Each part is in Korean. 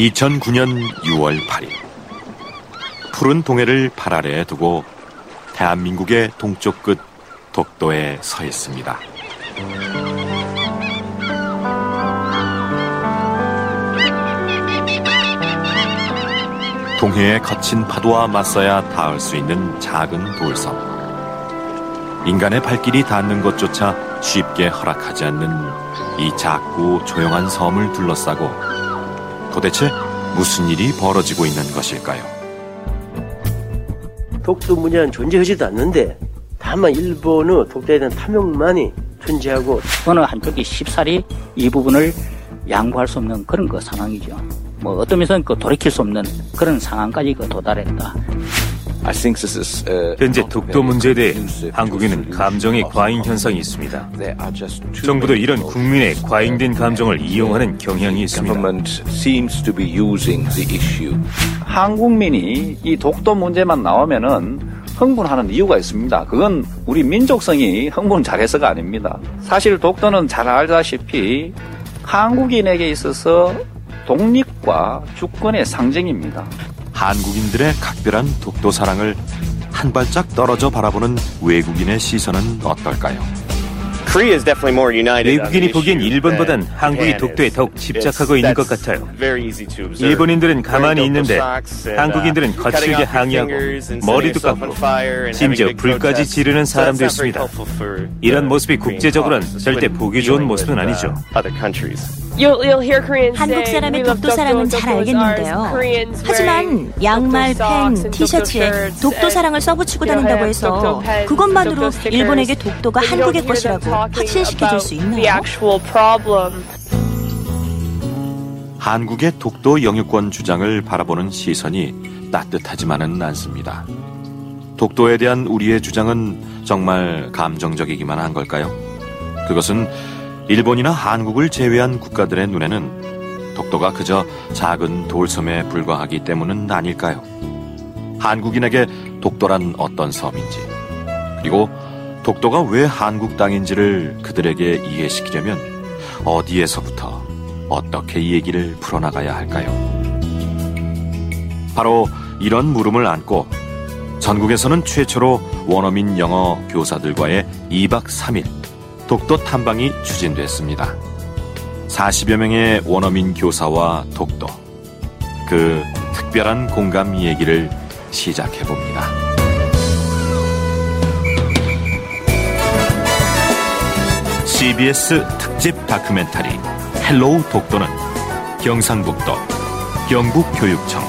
2009년 6월 8일 푸른 동해를 발 아래에 두고 대한민국의 동쪽 끝 독도에 서 있습니다. 동해의 거친 파도와 맞서야 닿을 수 있는 작은 돌섬. 인간의 발길이 닿는 것조차 쉽게 허락하지 않는 이 작고 조용한 섬을 둘러싸고 도대체 무슨 일이 벌어지고 있는 것일까요? 독도 문제는 존재하지도 않는데 다만 일본의 독도에 대한 탐욕만이 존재하고 어느 한쪽이 쉽사리 이 부분을 양보할 수 없는 그런 그 상황이죠. 뭐 어떤 면에서는 그 돌이킬 수 없는 그런 상황까지 그 도달했다. 현재 독도 문제에 대해 한국에는 감정의 과잉 현상이 있습니다. 정부도 이런 국민의 과잉된 감정을 이용하는 경향이 있습니다. 한국민이 이 독도 문제만 나오면은 흥분하는 이유가 있습니다. 그건 우리 민족성이 흥분 잘해서가 아닙니다. 사실 독도는 잘 알다시피 한국인에게 있어서 독립과 주권의 상징입니다. 한국인들의 각별한 독도 사랑을 한 발짝 떨어져 바라보는 외국인의 시선은 어떨까요? 외국인이 보기엔 일본보단 한국이 독도에 더욱 집착하고 있는 것 같아요. 일본인들은 가만히 있는데 한국인들은 거칠게 항의하고 머리도 감고 심지어 불까지 지르는 사람도 있습니다. 이런 모습이 국제적으로는 절대 보기 좋은 모습은 아니죠. 한국 사람의 독도 사랑은 잘 알겠는데요. 하지만 양말, 펜, 티셔츠에 독도 사랑을 써붙이고 다닌다고 해서 그것만으로 일본에게 독도가 한국의 것이라고 확신시켜줄 수 있나요? 한국의 독도 영유권 주장을 바라보는 시선이 따뜻하지만은 않습니다. 독도에 대한 우리의 주장은 정말 감정적이기만 한 걸까요? 그것은 일본이나 한국을 제외한 국가들의 눈에는 독도가 그저 작은 돌섬에 불과하기 때문은 아닐까요? 한국인에게 독도란 어떤 섬인지, 그리고 독도가 왜 한국 땅인지를 그들에게 이해시키려면 어디에서부터 어떻게 이 얘기를 풀어나가야 할까요? 바로 이런 물음을 안고 전국에서는 최초로 원어민 영어 교사들과의 2박 3일 독도 탐방이 추진됐습니다. 40여 명의 원어민 교사와 독도, 그 특별한 공감 얘기를 시작해 봅니다. CBS 특집 다큐멘터리 Hello 독도는 경상북도 경북교육청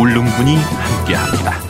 울릉군이 함께합니다.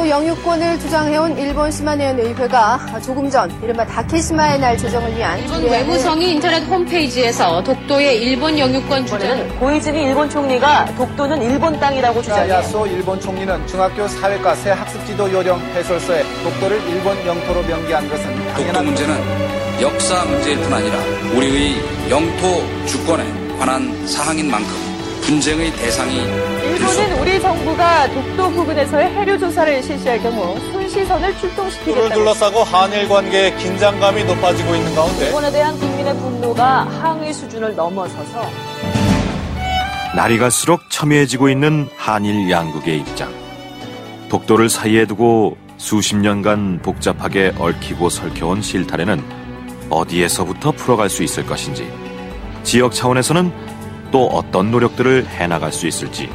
독도 영유권을 주장해온 일본 시마네현 의회가 조금 전 이른바 다케시마의 날 제정을 위한 일본 외무성이 인터넷 홈페이지에서 독도의 일본 영유권 주장을 고이즈미 일본 총리가 독도는 일본 땅이라고 주장해요. 야소 일본 총리는 중학교 사회과 새 학습지도 요령 해설서에 독도를 일본 영토로 명기한 것은 독도 문제는 역사 문제일 뿐 아니라 우리의 영토 주권에 관한 사항인 만큼 분쟁의 대상이 일본은 우리 정부가 독도 부근에서의 해류 조사를 실시할 경우 순시선을 출동시키겠다고 를 둘러싸고 한일 관계의 긴장감이 높아지고 있는 가운데 일본에 대한 국민의 분노가 항의 수준을 넘어서서 날이 갈수록 첨예해지고 있는 한일 양국의 입장. 독도를 사이에 두고 수십 년간 복잡하게 얽히고 설켜온 실타래는 어디에서부터 풀어갈 수 있을 것인지 지역 차원에서는 또 어떤 노력들을 해나갈 수 있을지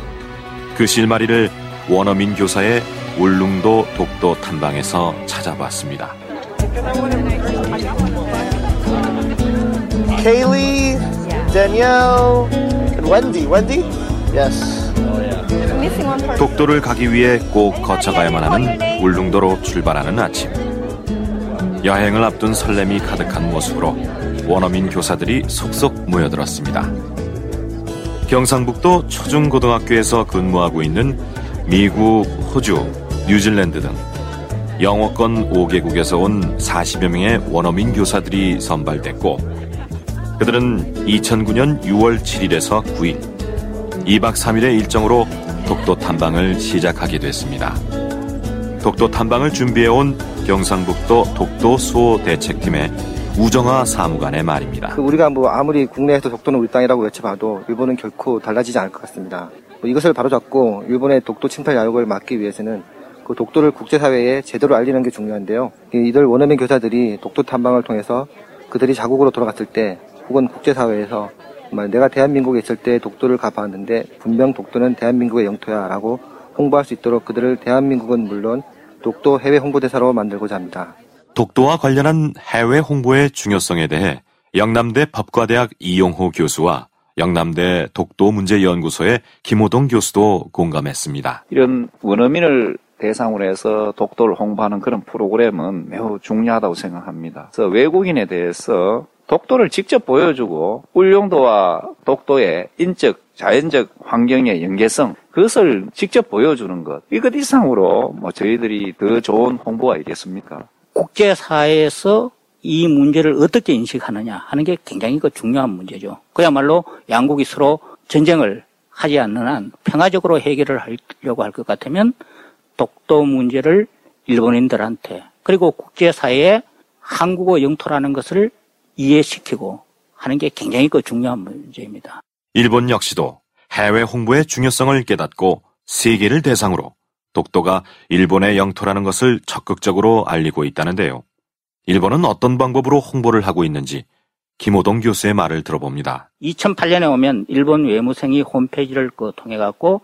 그 실마리를 원어민 교사의 울릉도 독도 탐방에서 찾아봤습니다. Kaylee, Danielle, and Wendy. Wendy? Yes. 독도를 가기 위해 꼭 거쳐가야만 하는 울릉도로 출발하는 아침. 여행을 앞둔 설렘이 가득한 모습으로 원어민 교사들이 속속 모여들었습니다. 경상북도 초중고등학교에서 근무하고 있는 미국, 호주, 뉴질랜드 등 영어권 5개국에서 온 40여 명의 원어민 교사들이 선발됐고 그들은 2009년 6월 7일에서 9일 2박 3일의 일정으로 독도 탐방을 시작하게 됐습니다. 독도 탐방을 준비해온 경상북도 독도 수호 대책팀의 우정화 사무관의 말입니다. 그 우리가 뭐 아무리 국내에서 독도는 우리 땅이라고 외쳐봐도 일본은 결코 달라지지 않을 것 같습니다. 뭐 이것을 바로잡고 일본의 독도 침탈 야욕을 막기 위해서는 그 독도를 국제사회에 제대로 알리는 게 중요한데요. 이들 원어민 교사들이 독도 탐방을 통해서 그들이 자국으로 돌아갔을 때 혹은 국제사회에서 내가 대한민국에 있을 때 독도를 가봤는데 분명 독도는 대한민국의 영토야라고 홍보할 수 있도록 그들을 대한민국은 물론 독도 해외 홍보대사로 만들고자 합니다. 독도와 관련한 해외 홍보의 중요성에 대해 영남대 법과대학 이용호 교수와 영남대 독도문제연구소의 김호동 교수도 공감했습니다. 이런 원어민을 대상으로 해서 독도를 홍보하는 그런 프로그램은 매우 중요하다고 생각합니다. 그래서 외국인에 대해서 독도를 직접 보여주고 울릉도와 독도의 인적, 자연적 환경의 연계성, 그것을 직접 보여주는 것. 이것 이상으로 뭐 저희들이 더 좋은 홍보가 있겠습니까? 국제사회에서 이 문제를 어떻게 인식하느냐 하는 게 굉장히 그 중요한 문제죠. 그야말로 양국이 서로 전쟁을 하지 않는 한 평화적으로 해결을 하려고 할 것 같으면 독도 문제를 일본인들한테 그리고 국제사회에 한국어 영토라는 것을 이해시키고 하는 게 굉장히 그 중요한 문제입니다. 일본 역시도 해외 홍보의 중요성을 깨닫고 세계를 대상으로 독도가 일본의 영토라는 것을 적극적으로 알리고 있다는데요. 일본은 어떤 방법으로 홍보를 하고 있는지 김호동 교수의 말을 들어봅니다. 2008년에 오면 일본 외무성이 홈페이지를 그 통해 갖고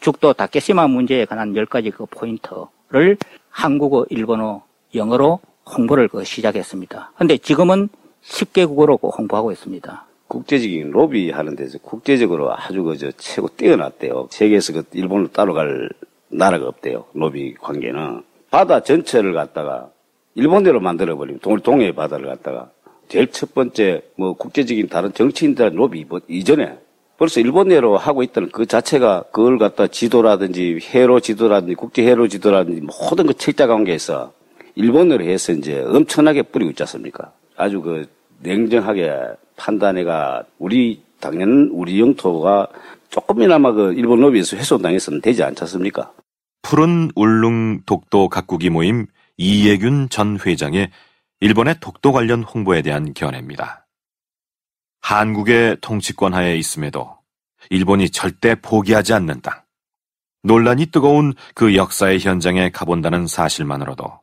죽도 다케시마 문제에 관한 10가지 그 포인트를 한국어, 일본어, 영어로 홍보를 그 시작했습니다. 근데 지금은 10개국어로 그 홍보하고 있습니다. 국제적인 로비 하는 데서 국제적으로 아주 그저 최고 뛰어났대요. 세계에서 그 일본을 따라갈 나라가 없대요. 로비 관계는. 바다 전체를 갖다가 일본대로 만들어버리면 동해 바다를 갖다가 제일 첫 번째 뭐 국제적인 다른 정치인들 로비 뭐 이전에 벌써 일본내로 하고 있다는 그 자체가 그걸 갖다 지도라든지 해로 지도라든지 국제 해로 지도라든지 모든 그 책자 관계에서 일본어로 해서 이제 엄청나게 뿌리고 있지 않습니까? 아주 그 냉정하게 판단해가 우리 당연 우리 영토가 조금이나마 그 일본 로비에서 훼손당했으면 되지 않지 않습니까? 푸른 울릉 독도 각국이 모임 이예균 전 회장의 일본의 독도 관련 홍보에 대한 견해입니다. 한국의 통치권 하에 있음에도 일본이 절대 포기하지 않는 땅. 논란이 뜨거운 그 역사의 현장에 가본다는 사실만으로도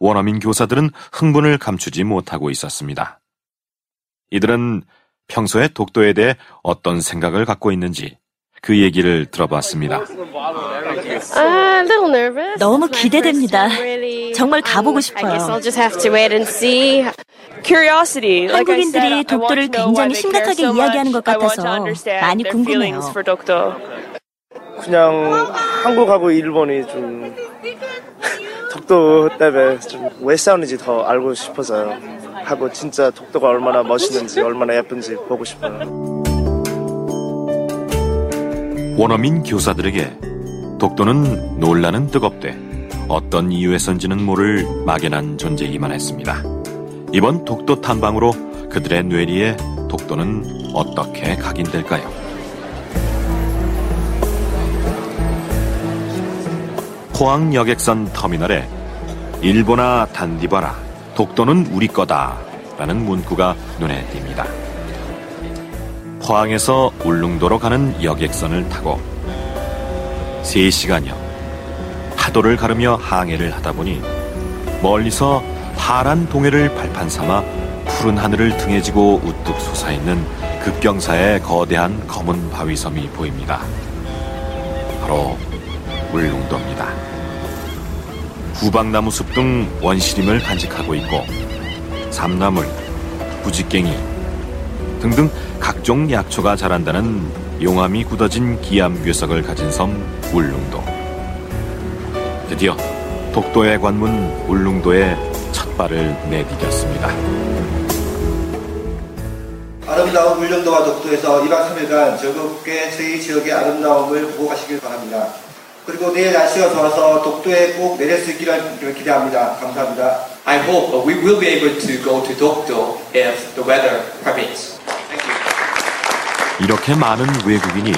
원어민 교사들은 흥분을 감추지 못하고 있었습니다. 이들은 평소에 독도에 대해 어떤 생각을 갖고 있는지 그 얘기를 들어봤습니다. 너무 기대됩니다. 정말 가보고 싶어요. 한국인들이 독도를 굉장히 심각하게 이야기하는 것 같아서 많이 궁금해요. 그냥 한국하고 일본이 좀 독도 때문에 좀 왜 싸우는지 더 알고 싶어서요. 하고 진짜 독도가 얼마나 멋있는지 얼마나 예쁜지 보고 싶어요. 원어민 교사들에게 독도는 논란은 뜨겁되 어떤 이유에선지는 모를 막연한 존재이기만 했습니다. 이번 독도 탐방으로 그들의 뇌리에 독도는 어떻게 각인될까요? 포항 여객선 터미널에 일본아 단디바라 독도는 우리 거다 라는 문구가 눈에 띕니다. 포항에서 울릉도로 가는 여객선을 타고 3시간여 파도를 가르며 항해를 하다 보니 멀리서 파란 동해를 발판 삼아 푸른 하늘을 등에 지고 우뚝 솟아있는 급경사의 거대한 검은 바위섬이 보입니다. 바로 울릉도입니다. 후박나무 숲 등 원시림을 간직하고 있고 삼나물, 부지깽이 등등 각종 약초가 자란다는 용암이 굳어진 기암괴석을 가진 섬 울릉도. 드디어 독도의 관문 울릉도에 첫 발을 내디뎠습니다. 아름다운 울릉도와 독도에서 2박 3일간 즐겁게 저희 지역의 아름다움을 보고 가시길 바랍니다. 그리고 내일 날씨가 좋아서 독도에 꼭 내릴 수 있기를 기대합니다. 감사합니다. I hope we will be able to go to Dokdo if the weather permits. 이렇게 많은 외국인이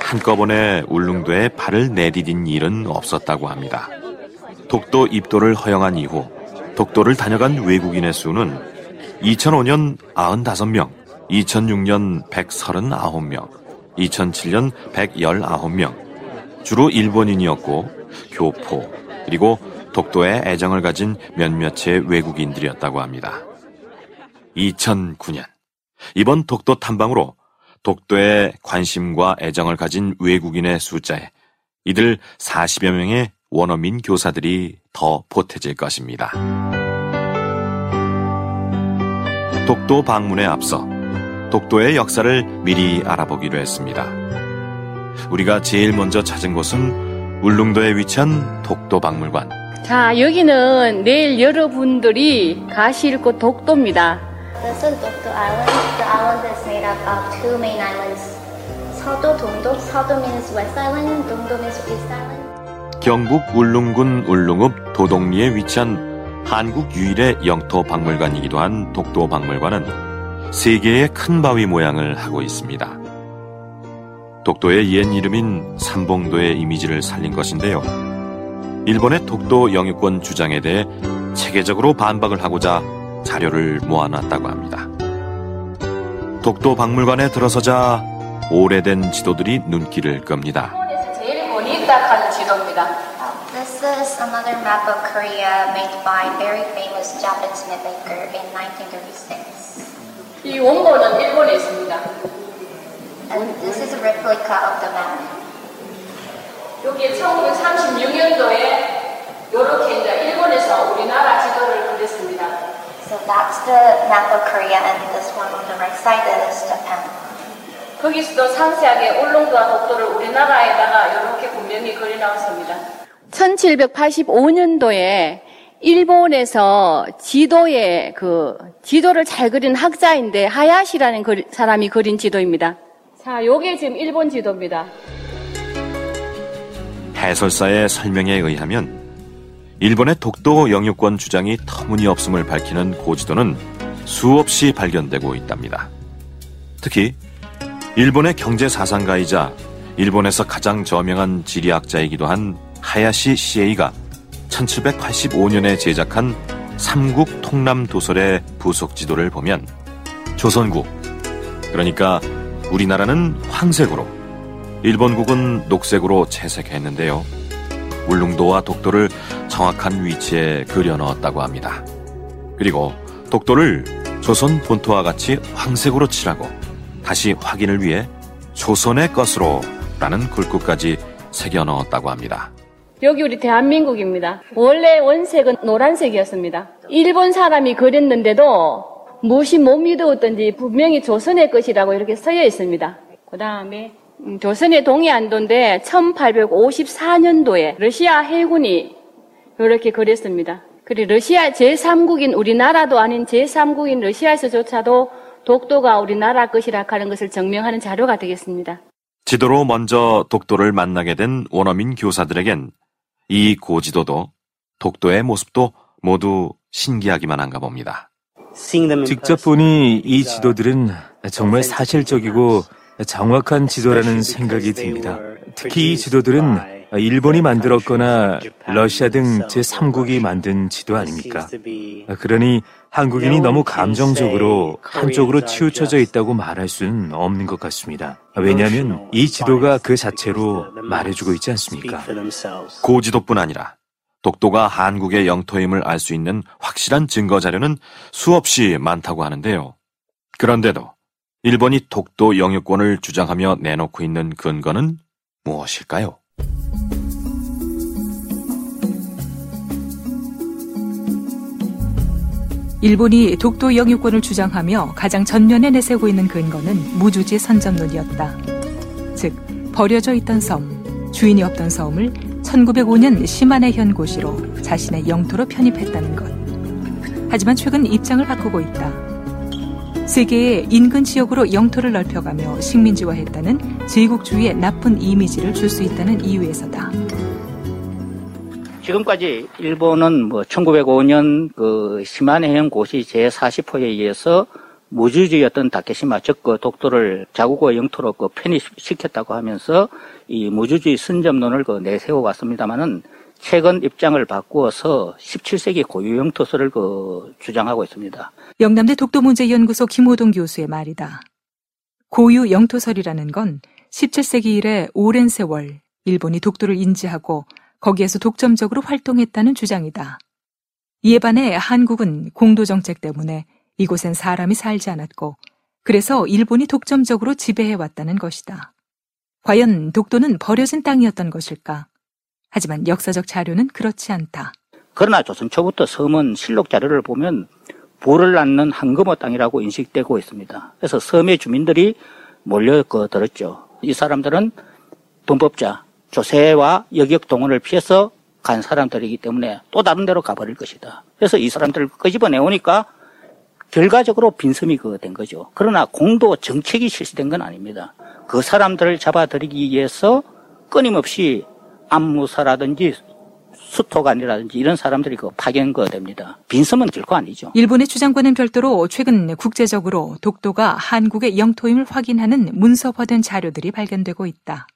한꺼번에 울릉도에 발을 내디딘 일은 없었다고 합니다. 독도 입도를 허용한 이후 독도를 다녀간 외국인의 수는 2005년 95명, 2006년 139명, 2007년 119명, 주로 일본인이었고 교포, 그리고 독도에 애정을 가진 몇몇의 외국인들이었다고 합니다. 2009년, 이번 독도 탐방으로 독도에 관심과 애정을 가진 외국인의 숫자에 이들 40여 명의 원어민 교사들이 더 보태질 것입니다. 독도 방문에 앞서 독도의 역사를 미리 알아보기로 했습니다. 우리가 제일 먼저 찾은 곳은 울릉도에 위치한 독도 박물관. 자, 여기는 내일 여러분들이 가실 곳 독도입니다. This is Dokdo Island. Is made up of two main islands. 서도, 동도. 서도 means West Island, 동도 means East Island. 경북 울릉군 울릉읍 도동리에 위치한 한국 유일의 영토 박물관이기도 한 독도 박물관은 세 개의 큰 바위 모양을 하고 있습니다. 독도의 옛 이름인 삼봉도의 이미지를 살린 것인데요. 일본의 독도 영유권 주장에 대해 체계적으로 반박을 하고자 자료를 모아놨다고 합니다. 독도 박물관에 들어서자 오래된 지도들이 눈길을 끕니다. 제일 딱한 지도입니다. This is another map of Korea made by very famous Japanese mapmaker in 1936. 이 원본은 일본에 있습니다. And this is a replica of the map. 여기 1936년도에 이렇게 이제 일본에서 우리나라 지도를 그렸습니다. So that's the map of Korea, and this one on the right side is Japan. 거기서도 상세하게 울릉도와 독도를 우리나라에다가 이렇게 분명히 그려 나왔습니다. 1785년도에 일본에서 지도에 그 지도를 잘 그린 학자인데 하야시라는 그 사람이 그린 지도입니다. 자, 요게 지금 일본 지도입니다. 해설사의 설명에 의하면 일본의 독도 영유권 주장이 터무니없음을 밝히는 고지도는 수없이 발견되고 있답니다. 특히 일본의 경제 사상가이자 일본에서 가장 저명한 지리학자이기도 한 하야시 시에이가 1785년에 제작한 삼국 통남 도설의 부속 지도를 보면 조선국 그러니까 우리나라는 황색으로 일본국은 녹색으로 채색했는데요. 울릉도와 독도를 정확한 위치에 그려 넣었다고 합니다. 그리고 독도를 조선 본토와 같이 황색으로 칠하고 다시 확인을 위해 조선의 것으로 라는 글귀까지 새겨 넣었다고 합니다. 여기 우리 대한민국입니다. 원래 원색은 노란색이었습니다. 일본 사람이 그렸는데도 무엇이 못 믿었던지 분명히 조선의 것이라고 이렇게 써여 있습니다. 그 다음에 음, 조선의 동해안도인데 1854년도에 러시아 해군이 이렇게 그렸습니다. 그리고 러시아 제3국인 우리나라도 아닌 제3국인 러시아에서조차도 독도가 우리나라 것이라 하는 것을 증명하는 자료가 되겠습니다. 지도로 먼저 독도를 만나게 된 원어민 교사들에겐 이 고지도도 독도의 모습도 모두 신기하기만 한가 봅니다. 직접 보니 이 지도들은 정말 사실적이고 정확한 지도라는 생각이 듭니다. 특히 이 지도들은 일본이 만들었거나 러시아 등 제3국이 만든 지도 아닙니까? 그러니 한국인이 너무 감정적으로 한쪽으로 치우쳐져 있다고 말할 수는 없는 것 같습니다. 왜냐하면 이 지도가 그 자체로 말해주고 있지 않습니까? 고지도뿐 아니라 독도가 한국의 영토임을 알 수 있는 확실한 증거 자료는 수없이 많다고 하는데요. 그런데도 일본이 독도 영유권을 주장하며 내놓고 있는 근거는 무엇일까요? 일본이 독도 영유권을 주장하며 가장 전면에 내세우고 있는 근거는 무주지 선점론이었다. 즉, 버려져 있던 섬, 주인이 없던 섬을 1905년 시마네 현 고시로 자신의 영토로 편입했다는 것. 하지만 최근 입장을 바꾸고 있다. 세계의 인근 지역으로 영토를 넓혀가며 식민지화했다는 제국주의의 나쁜 이미지를 줄 수 있다는 이유에서다. 지금까지 일본은 뭐 1905년 그 시마네현 고시 제40호에 의해서 무주지였던 다케시마 즉그 독도를 자국의 영토로 그 편입시켰다고 하면서 이 무주지 선점론을 그 내세워 왔습니다마는 최근 입장을 바꾸어서 17세기 고유 영토설을 그 주장하고 있습니다. 영남대 독도문제연구소 김호동 교수의 말이다. 고유 영토설이라는 건 17세기 이래 오랜 세월 일본이 독도를 인지하고 거기에서 독점적으로 활동했다는 주장이다. 이에 반해 한국은 공도 정책 때문에 이곳엔 사람이 살지 않았고 그래서 일본이 독점적으로 지배해 왔다는 것이다. 과연 독도는 버려진 땅이었던 것일까? 하지만 역사적 자료는 그렇지 않다. 그러나 조선 초부터 섬은 실록 자료를 보면 부를 낳는 한금어 땅이라고 인식되고 있습니다. 그래서 섬의 주민들이 몰려들었죠. 이 사람들은 범법자, 조세와 여격 동원을 피해서 간 사람들이기 때문에 또 다른 데로 가버릴 것이다. 그래서 이 사람들을 끄집어내오니까 결과적으로 빈섬이 그된 거죠. 그러나 공도 정책이 실시된 건 아닙니다. 그 사람들을 잡아들이기 위해서 끊임없이 안무사라든지 수토관이라든지 이런 사람들이 그 파견거 됩니다. 빈섬은 결코 아니죠. 일본의 주장과는 별도로 최근 국제적으로 독도가 한국의 영토임을 확인하는 문서화된 자료들이 발견되고 있다.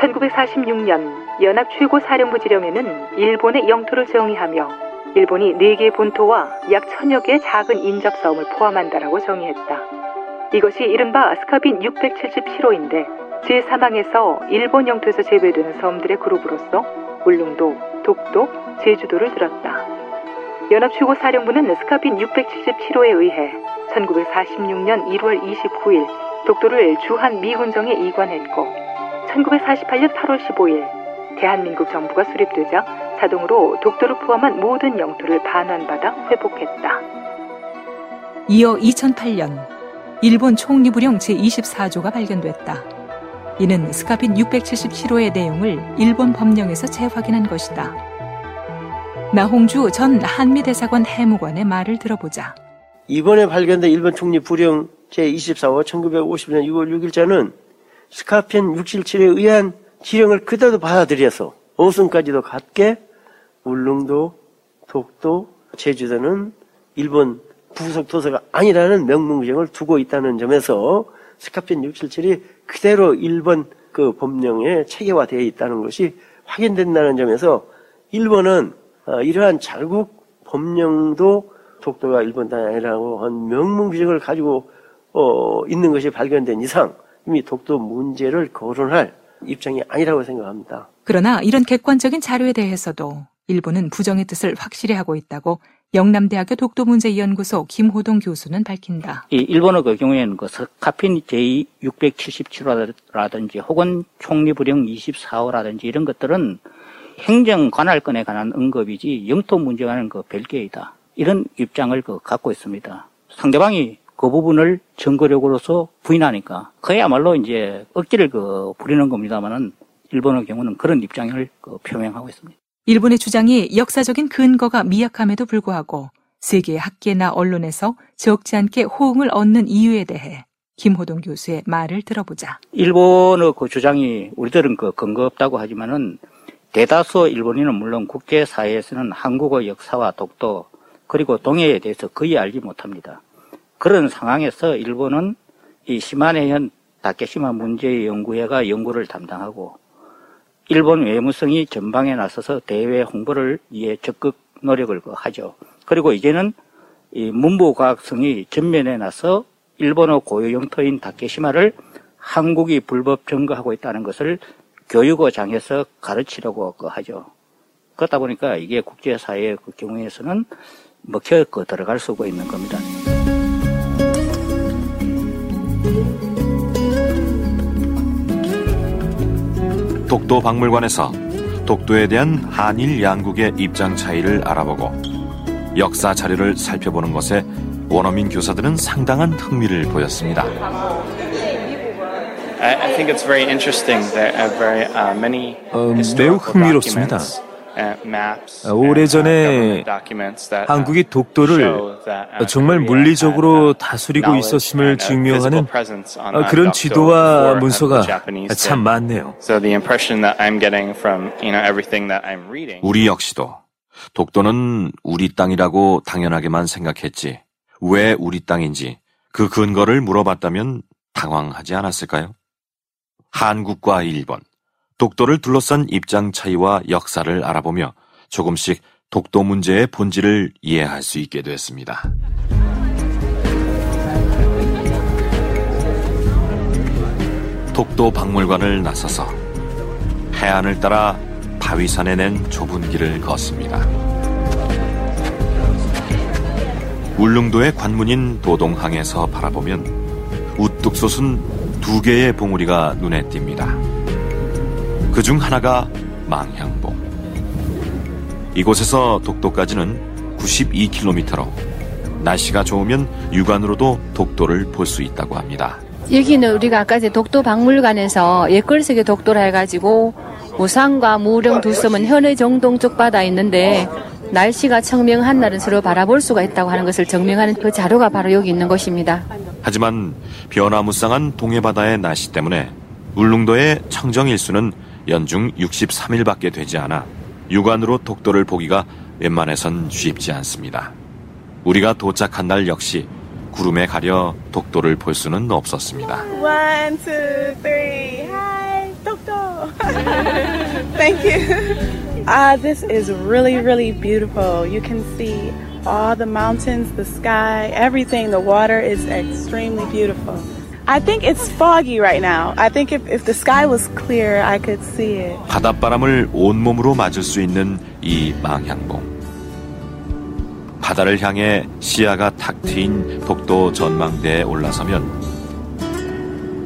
1946년 연합 최고 사령부 지령에는 일본의 영토를 정의하며 일본이 4개 본토와 약 천여 개의 작은 인접섬을 포함한다라고 정의했다. 이것이 이른바 스카빈 677호인데 제3항에서 일본 영토에서 제외되는 섬들의 그룹으로서 울릉도, 독도, 제주도를 들었다. 연합 최고 사령부는 스카빈 677호에 의해 1946년 1월 29일 독도를 주한 미군정에 이관했고 1948년 8월 15일 대한민국 정부가 수립되자 자동으로 독도를 포함한 모든 영토를 반환받아 회복했다. 이어 2008년 일본 총리부령 제24조가 발견됐다. 이는 스카핀 677호의 내용을 일본 법령에서 재확인한 것이다. 나홍주 전 한미대사관 해무관의 말을 들어보자. 이번에 발견된 일본 총리 부령 제24호 1950년 6월 6일자는 스카펜 677에 의한 지령을 그대로 받아들여서 오승까지도 같게 울릉도, 독도, 제주도는 일본 부속 도서가 아니라는 명문구정을 두고 있다는 점에서 스카펜 677이 그대로 일본 그 법령에 체계화되어 있다는 것이 확인된다는 점에서 일본은 어, 이러한 자국 법령도 독도가 일본 땅이 아니라고 한 명문 규정을 가지고 어, 있는 것이 발견된 이상 이미 독도 문제를 거론할 입장이 아니라고 생각합니다. 그러나 이런 객관적인 자료에 대해서도 일본은 부정의 뜻을 확실히 하고 있다고 영남대학교 독도문제연구소 김호동 교수는 밝힌다. 이 일본어 그 경우에는 그 스카핀 제677호라든지 혹은 총리부령 24호라든지 이런 것들은 행정 관할권에 관한 언급이지 영토 문제와는 그 별개이다. 이런 입장을 그 갖고 있습니다. 상대방이 그 부분을 증거력으로서 부인하니까 그야말로 이제 억지를 그 부리는 겁니다만은 일본의 경우는 그런 입장을 그 표명하고 있습니다. 일본의 주장이 역사적인 근거가 미약함에도 불구하고 세계 학계나 언론에서 적지 않게 호응을 얻는 이유에 대해 김호동 교수의 말을 들어보자. 일본의 그 주장이 우리들은 그 근거 없다고 하지만은 대다수 일본인은 물론 국제사회에서는 한국의 역사와 독도 그리고 동해에 대해서 거의 알지 못합니다. 그런 상황에서 일본은 이 시마네현 다케시마 문제 연구회가 연구를 담당하고 일본 외무성이 전방에 나서서 대외 홍보를 위해 적극 노력을 하죠. 그리고 이제는 이 문부과학성이 전면에 나서 일본어 고유 영토인 다케시마를 한국이 불법 점거하고 있다는 것을 교육어장에서 가르치려고 하죠. 그렇다 보니까 이게 국제사회의 그 경우에서는 먹혀 들어갈 수가 있는 겁니다. 독도 박물관에서 독도에 대한 한일 양국의 입장 차이를 알아보고 역사 자료를 살펴보는 것에 원어민 교사들은 상당한 흥미를 보였습니다. 어, 매우 흥미롭습니다. 오래전에 한국이 독도를 정말 물리적으로 다스리고 있었음을 증명하는 그런 지도와 문서가 참 많네요. 우리 역시도 독도는 우리 땅이라고 당연하게만 생각했지. 왜 우리 땅인지 그 근거를 물어봤다면 당황하지 않았을까요? 한국과 일본, 독도를 둘러싼 입장 차이와 역사를 알아보며 조금씩 독도 문제의 본질을 이해할 수 있게 됐습니다. 독도 박물관을 나서서 해안을 따라 바위산에 낸 좁은 길을 걷습니다. 울릉도의 관문인 도동항에서 바라보면 우뚝 솟은 두 개의 봉우리가 눈에 띕니다. 그 중 하나가 망향봉. 이곳에서 독도까지는 92km로 날씨가 좋으면 육안으로도 독도를 볼 수 있다고 합니다. 여기는 우리가 아까 독도 박물관에서 옛글쓰기 독도라 해가지고 우산과 무령 두 섬은 현의 정동 쪽 바다에 있는데 날씨가 청명한 날은 서로 바라볼 수가 있다고 하는 것을 증명하는 그 자료가 바로 여기 있는 것입니다. 하지만 변화무쌍한 동해바다의 날씨 때문에 울릉도의 청정 일수는 연중 63일밖에 되지 않아 육안으로 독도를 보기가 웬만해선 쉽지 않습니다. 우리가 도착한 날 역시 구름에 가려 독도를 볼 수는 없었습니다. One, two, three. Hi, 독도. Thank you. Ah, this is really, really beautiful. You can see all the mountains, the sky, everything. The water is extremely beautiful. I think it's foggy right now. I think if, if the sky was clear, I could see it. 바닷바람을 온몸으로 맞을 수 있는 이 망향봉. 바다를 향해 시야가 탁 트인 독도 전망대에 올라서면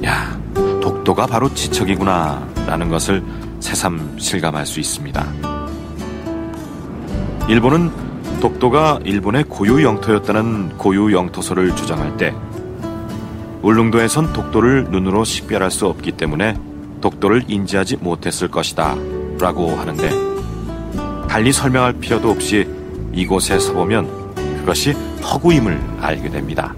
야, 독도가 바로 지척이구나 라는 것을 새삼 실감할 수 있습니다. 일본은 독도가 일본의 고유 영토였다는 고유 영토소를 주장할 때 울릉도에선 독도를 눈으로 식별할 수 없기 때문에 독도를 인지하지 못했을 것이다 라고 하는데 달리 설명할 필요도 없이 이곳에 서보면 그것이 허구임을 알게 됩니다.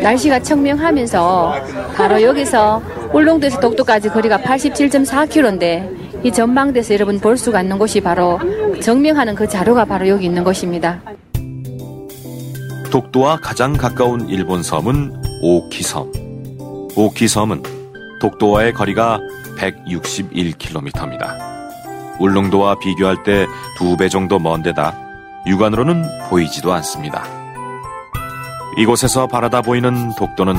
날씨가 청명하면서 바로 여기서 울릉도에서 독도까지 거리가 87.4km인데 이 전망대에서 여러분 볼 수가 있는 곳이 바로 증명하는 그 자료가 바로 여기 있는 것입니다. 독도와 가장 가까운 일본 섬은 오키섬. 오키섬은 독도와의 거리가 161km입니다. 울릉도와 비교할 때 두 배 정도 먼 데다 육안으로는 보이지도 않습니다. 이곳에서 바라다 보이는 독도는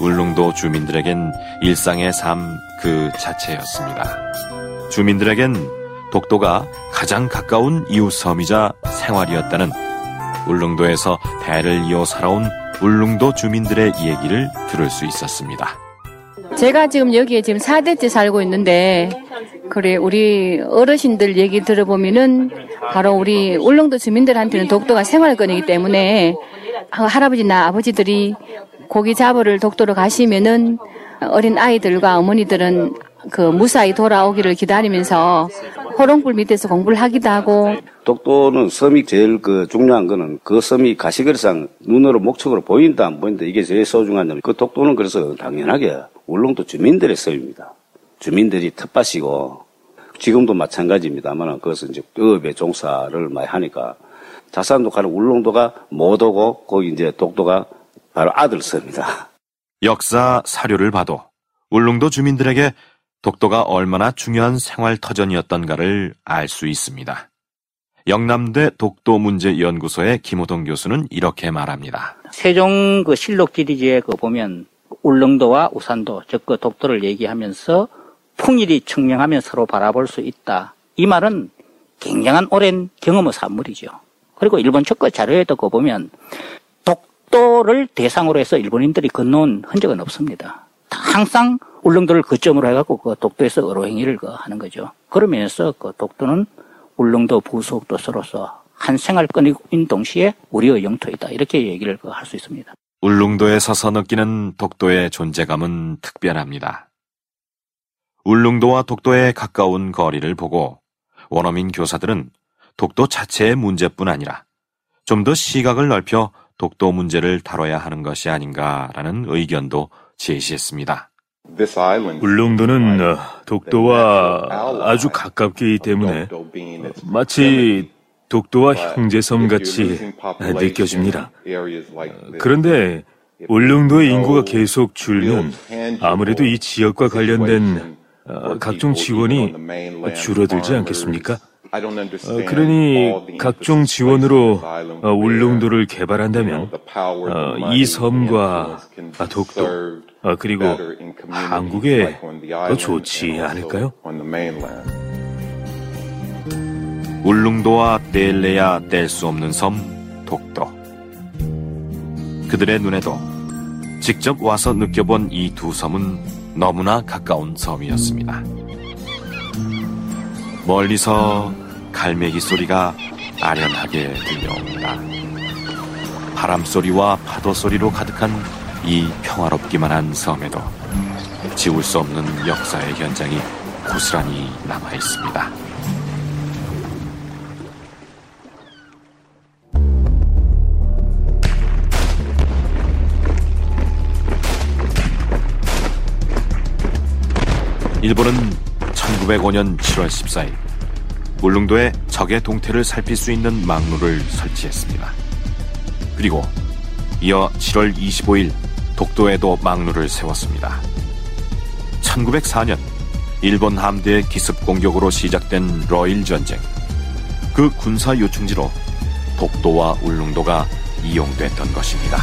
울릉도 주민들에겐 일상의 삶 그 자체였습니다. 주민들에겐 독도가 가장 가까운 이웃 섬이자 생활이었다는 울릉도에서 대를 이어 살아온 울릉도 주민들의 얘기를 들을 수 있었습니다. 제가 지금 여기에 지금 4대째 살고 있는데 그래 우리 어르신들 얘기 들어보면은 바로 우리 울릉도 주민들한테는 독도가 생활권이기 때문에 할아버지나 아버지들이 고기 잡으러 독도로 가시면은 어린 아이들과 어머니들은 그 무사히 돌아오기를 기다리면서 호롱불 밑에서 공부를 하기도 하고 독도는 섬이 제일 그 중요한 거는 그 섬이 가시거리상 눈으로 목적으로 보인다 안 보인다 이게 제일 소중한 점. 그 독도는 그래서 당연하게 울릉도 주민들의 섬입니다. 주민들이 텃밭이고 지금도 마찬가지입니다만 그것은 이제 어업에 종사를 많이 하니까 자산도 가는 울릉도가 못 오고 거기 이제 독도가 바로 아들 섬이다. 역사 사료를 봐도 울릉도 주민들에게 독도가 얼마나 중요한 생활 터전이었던가를 알 수 있습니다. 영남대 독도문제연구소의 김호동 교수는 이렇게 말합니다. 세종 그 실록 지리지에 그 보면 울릉도와 우산도 즉 그 독도를 얘기하면서 풍일이 청명하면 서로 바라볼 수 있다. 이 말은 굉장한 오랜 경험의 산물이죠. 그리고 일본 측거 자료에도 그 보면 독도를 대상으로 해서 일본인들이 건너온 흔적은 없습니다. 항상 울릉도를 거점으로 해갖고 그 독도에서 어로행위를 그 하는 거죠. 그러면서 그 독도는 울릉도 부속 도서로서 한 생활권인 동시에 우리의 영토이다. 이렇게 얘기를 그 할 수 있습니다. 울릉도에 서서 느끼는 독도의 존재감은 특별합니다. 울릉도와 독도의 가까운 거리를 보고 원어민 교사들은 독도 자체의 문제뿐 아니라 좀 더 시각을 넓혀 독도 문제를 다뤄야 하는 것이 아닌가라는 의견도 제시했습니다. 울릉도는 어, 독도와 아주 가깝기 때문에 마치 독도와 형제섬 같이 느껴집니다. 그런데 울릉도의 인구가 계속 줄면 아무래도 이 지역과 관련된 어, 각종 지원이 줄어들지 않겠습니까? 어, 그러니 각종 지원으로 어, 울릉도를 개발한다면 어, 이 섬과 독도 어, 그리고 한국에 더 좋지 않을까요? 울릉도와 뗄래야 뗄 수 없는 섬 독도. 그들의 눈에도 직접 와서 느껴본 이 두 섬은 너무나 가까운 섬이었습니다. 멀리서 갈매기 소리가 아련하게 들려옵니다. 바람 소리와 파도 소리로 가득한 이 평화롭기만 한 섬에도 지울 수 없는 역사의 현장이 고스란히 남아 있습니다. 일본은 1905년 7월 14일 울릉도에 적의 동태를 살필 수 있는 망루를 설치했습니다. 그리고 이어 7월 25일 독도에도 망루를 세웠습니다. 1904년 일본 함대의 기습 공격으로 시작된 러일 전쟁. 그 군사 요충지로 독도와 울릉도가 이용됐던 것입니다.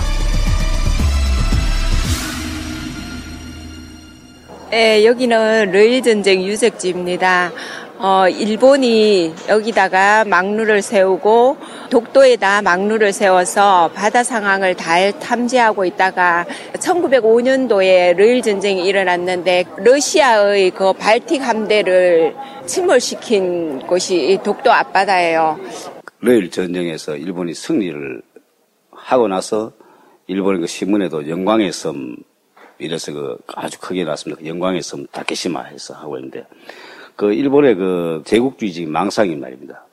네, 여기는 러일 전쟁 유적지입니다. 어, 일본이 여기다가 막루를 세우고 독도에다 막루를 세워서 바다 상황을 잘 탐지하고 있다가 1905년도에 러일 전쟁이 일어났는데 러시아의 그 발틱 함대를 침몰시킨 곳이 독도 앞바다예요. 러일 전쟁에서 일본이 승리를 하고 나서 일본의 그 신문에도 영광의 섬 이래서 그 아주 크게 나왔습니다. 영광의 섬 다케시마에서 하고 있는데 그 일본의 그 제국주의적인 망상이 말입니다.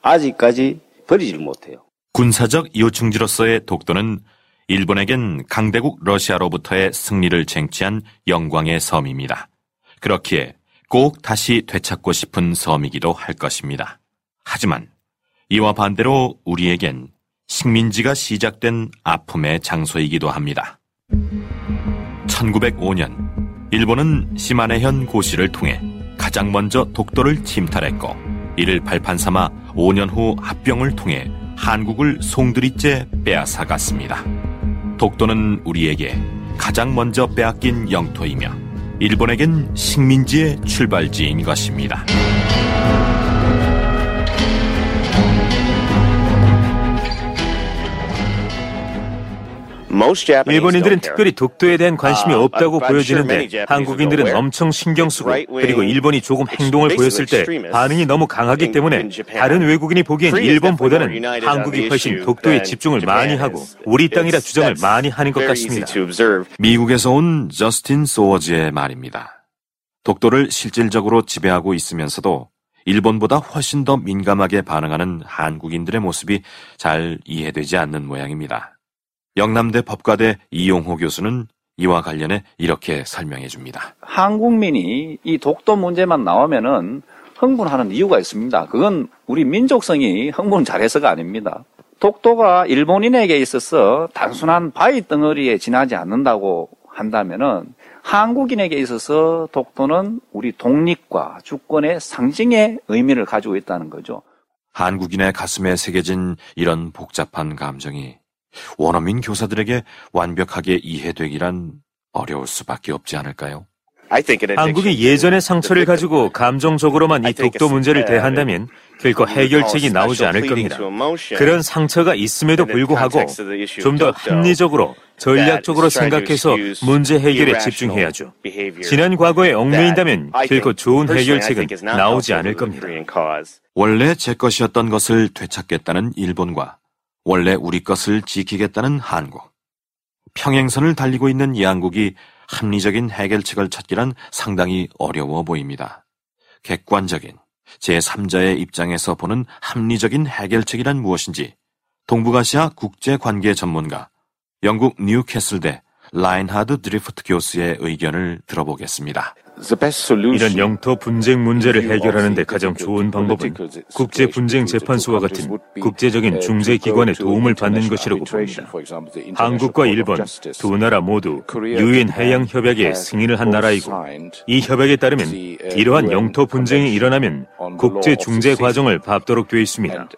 아직까지 버리지를 못해요. 군사적 요충지로서의 독도는 일본에겐 강대국 러시아로부터의 승리를 쟁취한 영광의 섬입니다. 그렇기에 꼭 다시 되찾고 싶은 섬이기도 할 것입니다. 하지만 이와 반대로 우리에겐 식민지가 시작된 아픔의 장소이기도 합니다. 1905년 일본은 시마네현 고시를 통해 가장 먼저 독도를 침탈했고 이를 발판 삼아 5년 후 합병을 통해 한국을 송두리째 빼앗아갔습니다. 독도는 우리에게 가장 먼저 빼앗긴 영토이며 일본에겐 식민지의 출발지인 것입니다. 일본인들은 특별히 독도에 대한 관심이 uh, 없다고 보여지는데 한국인들은 엄청 신경 쓰고 그리고 일본이 조금 행동을 보였을 때 반응이 너무 강하기 때문에 다른 외국인이 보기엔 일본보다는 한국이 훨씬 독도에 집중을 많이 하고 우리 땅이라 주장을 많이 하는 것 같습니다. 미국에서 온 저스틴 소워즈의 말입니다. 독도를 실질적으로 지배하고 있으면서도 일본보다 훨씬 더 민감하게 반응하는 한국인들의 모습이 잘 이해되지 않는 모양입니다. 영남대 법과대 이용호 교수는 이와 관련해 이렇게 설명해 줍니다. 한국민이 이 독도 문제만 나오면은 흥분하는 이유가 있습니다. 그건 우리 민족성이 흥분 잘해서가 아닙니다. 독도가 일본인에게 있어서 단순한 바위 덩어리에 지나지 않는다고 한다면은 한국인에게 있어서 독도는 우리 독립과 주권의 상징의 의미를 가지고 있다는 거죠. 한국인의 가슴에 새겨진 이런 복잡한 감정이 원어민 교사들에게 완벽하게 이해되기란 어려울 수밖에 없지 않을까요? 한국이 예전의 상처를 가지고 감정적으로만 이 독도 문제를 대한다면 결코 해결책이 나오지 않을 겁니다. 그런 상처가 있음에도 불구하고 좀 더 합리적으로 전략적으로 생각해서 문제 해결에 집중해야죠. 지난 과거에 얽매인다면 결코 좋은 해결책은 나오지 않을 겁니다. 원래 제 것이었던 것을 되찾겠다는 일본과 원래 우리 것을 지키겠다는 한국. 평행선을 달리고 있는 양국이 합리적인 해결책을 찾기란 상당히 어려워 보입니다. 객관적인 제3자의 입장에서 보는 합리적인 해결책이란 무엇인지 동북아시아 국제관계 전문가 영국 뉴캐슬대 라인하드 드리프트 교수의 의견을 들어보겠습니다. 이런 영토 분쟁 문제를 해결하는 데 가장 좋은 방법은 국제 분쟁 재판소와 같은 국제적인 중재 기관의 도움을 받는 것이라고 봅니다. 한국과 일본 두 나라 모두 유엔 해양 협약에 승인을 한 나라이고 이 협약에 따르면 이러한 영토 분쟁이 일어나면 국제 중재 과정을 밟도록 되어 있습니다.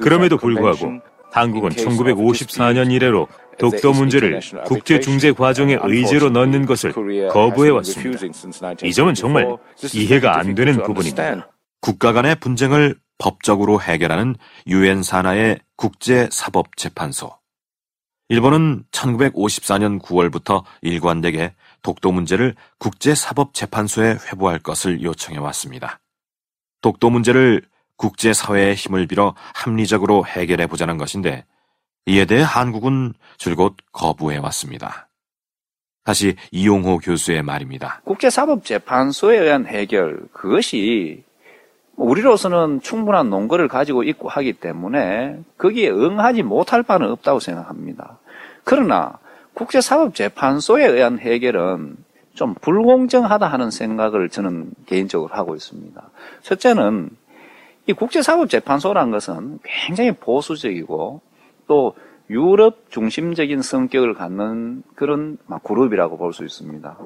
그럼에도 불구하고 한국은 1954년 이래로 독도 문제를 국제 중재 과정의 의제로 넣는 것을 거부해 왔습니다. 이 점은 정말 이해가 안 되는 부분입니다. 국가 간의 분쟁을 법적으로 해결하는 유엔 산하의 국제 사법 재판소. 일본은 1954년 9월부터 일관되게 독도 문제를 국제 사법 재판소에 회부할 것을 요청해 왔습니다. 독도 문제를 국제사회의 힘을 빌어 합리적으로 해결해 보자는 것인데 이에 대해 한국은 줄곧 거부해 왔습니다. 다시 이용호 교수의 말입니다. 국제사법재판소에 의한 해결, 그것이 우리로서는 충분한 논거를 가지고 있고 하기 때문에 거기에 응하지 못할 바는 없다고 생각합니다. 그러나 국제사법재판소에 의한 해결은 좀 불공정하다 하는 생각을 저는 개인적으로 하고 있습니다. 첫째는 이 국제사법재판소라는 것은 굉장히 보수적이고 또 유럽 중심적인 성격을 갖는 그런 그룹이라고 볼 수 있습니다.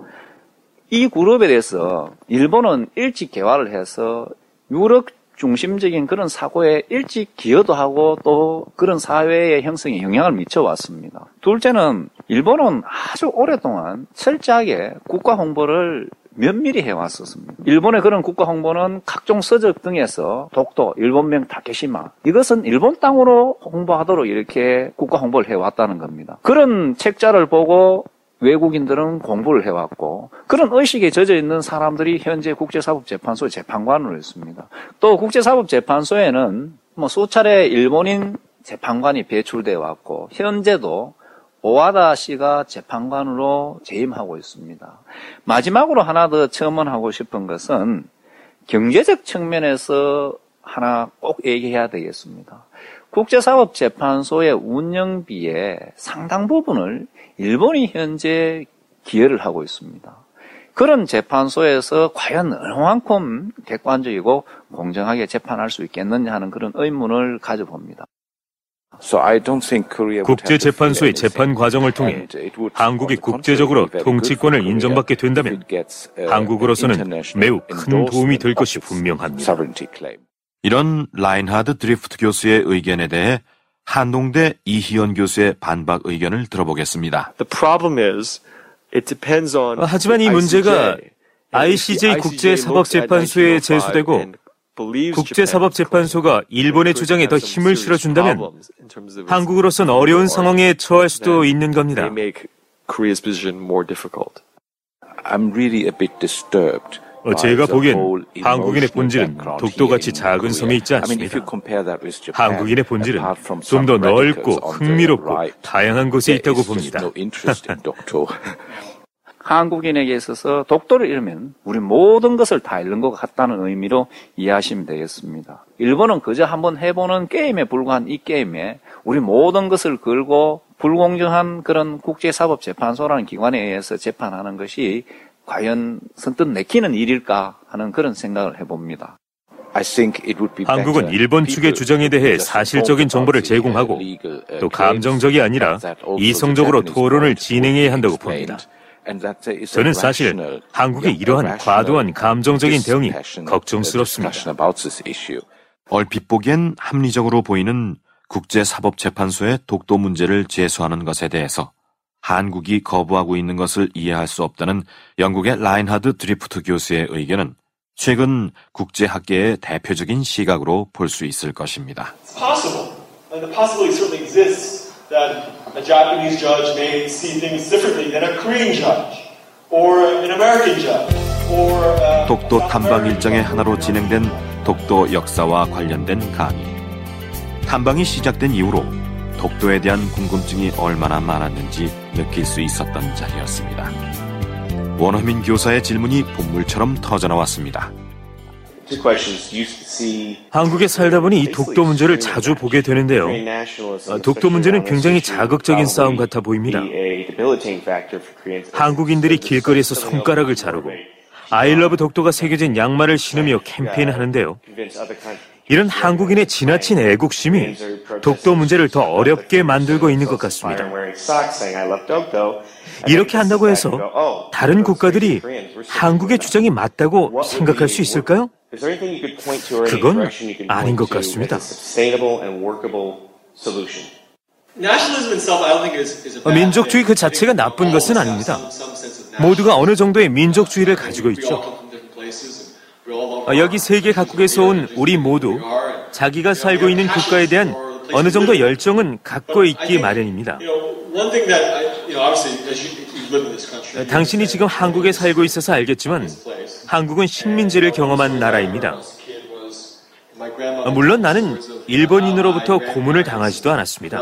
이 그룹에 대해서 일본은 일찍 개화를 해서 유럽 중심적인 그런 사고에 일찍 기여도 하고 또 그런 사회의 형성에 영향을 미쳐왔습니다. 둘째는 일본은 아주 오랫동안 철저하게 국가 홍보를 면밀히 해왔었습니다. 일본의 그런 국가 홍보는 각종 서적 등에서 독도, 일본명 다케시마 이것은 일본 땅으로 홍보하도록 이렇게 국가 홍보를 해왔다는 겁니다. 그런 책자를 보고 외국인들은 공부를 해왔고 그런 의식에 젖어 있는 사람들이 현재 국제사법재판소 재판관으로 있습니다. 또 국제사법재판소에는 뭐 수차례 일본인 재판관이 배출되어 왔고 현재도 오와다 씨가 재판관으로 재임하고 있습니다. 마지막으로 하나 더 첨언하고 싶은 것은 경제적 측면에서 하나 꼭 얘기해야 되겠습니다. 국제사법재판소의 운영비의 상당 부분을 일본이 현재 기여를 하고 있습니다. 그런 재판소에서 과연 얼만큼 객관적이고 공정하게 재판할 수 있겠느냐 하는 그런 의문을 가져봅니다. 국제재판소의 재판 과정을 통해 한국이 국제적으로 통치권을 인정받게 된다면 한국으로서는 매우 큰 도움이 될 것이 분명합니다. 이런 라인하드 드리프트 교수의 의견에 대해 한동대 이희연 교수의 반박 의견을 들어보겠습니다. 하지만 이 문제가 ICJ 국제사법재판소에 제소되고 국제사법재판소가 일본의 주장에 더 힘을 실어준다면 한국으로선 어려운 상황에 처할 수도 있는 겁니다. 어, 제가 보기엔 한국인의 본질은 독도같이 작은 섬에 있지 않습니다. 한국인의 본질은 좀 더 넓고 흥미롭고 다양한 곳에 있다고 봅니다. 한국인에게 있어서 독도를 잃으면 우리 모든 것을 다 잃는 것 같다는 의미로 이해하시면 되겠습니다. 일본은 그저 한번 해보는 게임에 불과한 이 게임에 우리 모든 것을 걸고 불공정한 그런 국제사법재판소라는 기관에 의해서 재판하는 것이 과연 선뜻 내키는 일일까 하는 그런 생각을 해봅니다. 한국은 일본 측의 주장에 대해 사실적인 정보를 제공하고 또 감정적이 아니라 이성적으로 토론을 진행해야 한다고 봅니다. 저는 사실 한국의 이러한 과도한 감정적인 대응이 걱정스럽습니다. 얼핏 보기엔 합리적으로 보이는 국제사법재판소의 독도 문제를 제소하는 것에 대해서 한국이 거부하고 있는 것을 이해할 수 없다는 영국의 라인하드 드리프트 교수의 의견은 최근 국제학계의 대표적인 시각으로 볼 수 있을 것입니다. A Japanese judge may see things differently than a Korean judge or an American judge. 독도 탐방 일정의 하나로 진행된 독도 역사와 관련된 강의. 탐방이 시작된 이후로 독도에 대한 궁금증이 얼마나 많았는지 느낄 수 있었던 자리였습니다. 원어민 교사의 질문이 본물처럼 터져나왔습니다. 한국에 살다 보니 이 독도 문제를 자주 보게 되는데요. 아, 독도 문제는 굉장히 자극적인 싸움 같아 보입니다. 한국인들이 길거리에서 손가락을 자르고 아이러브 독도가 새겨진 양말을 신으며 캠페인하는데요. 이런 한국인의 지나친 애국심이 독도 문제를 더 어렵게 만들고 있는 것 같습니다. 이렇게 한다고 해서 다른 국가들이 한국의 주장이 맞다고 생각할 수 있을까요? 그건 아닌 것 같습니다. 민족주의 그 자체가 나쁜 것은 아닙니다. 모두가 어느 정도의 민족주의를 가지고 있죠. 여기 세계 각국에서 온 우리 모두 자기가 살고 있는 국가에 대한 어느 정도 열정은 갖고 있기 마련입니다. 당신이 지금 한국에 살고 있어서 알겠지만 한국은 식민지를 경험한 나라입니다. 물론 나는 일본인으로부터 고문을 당하지도 않았습니다.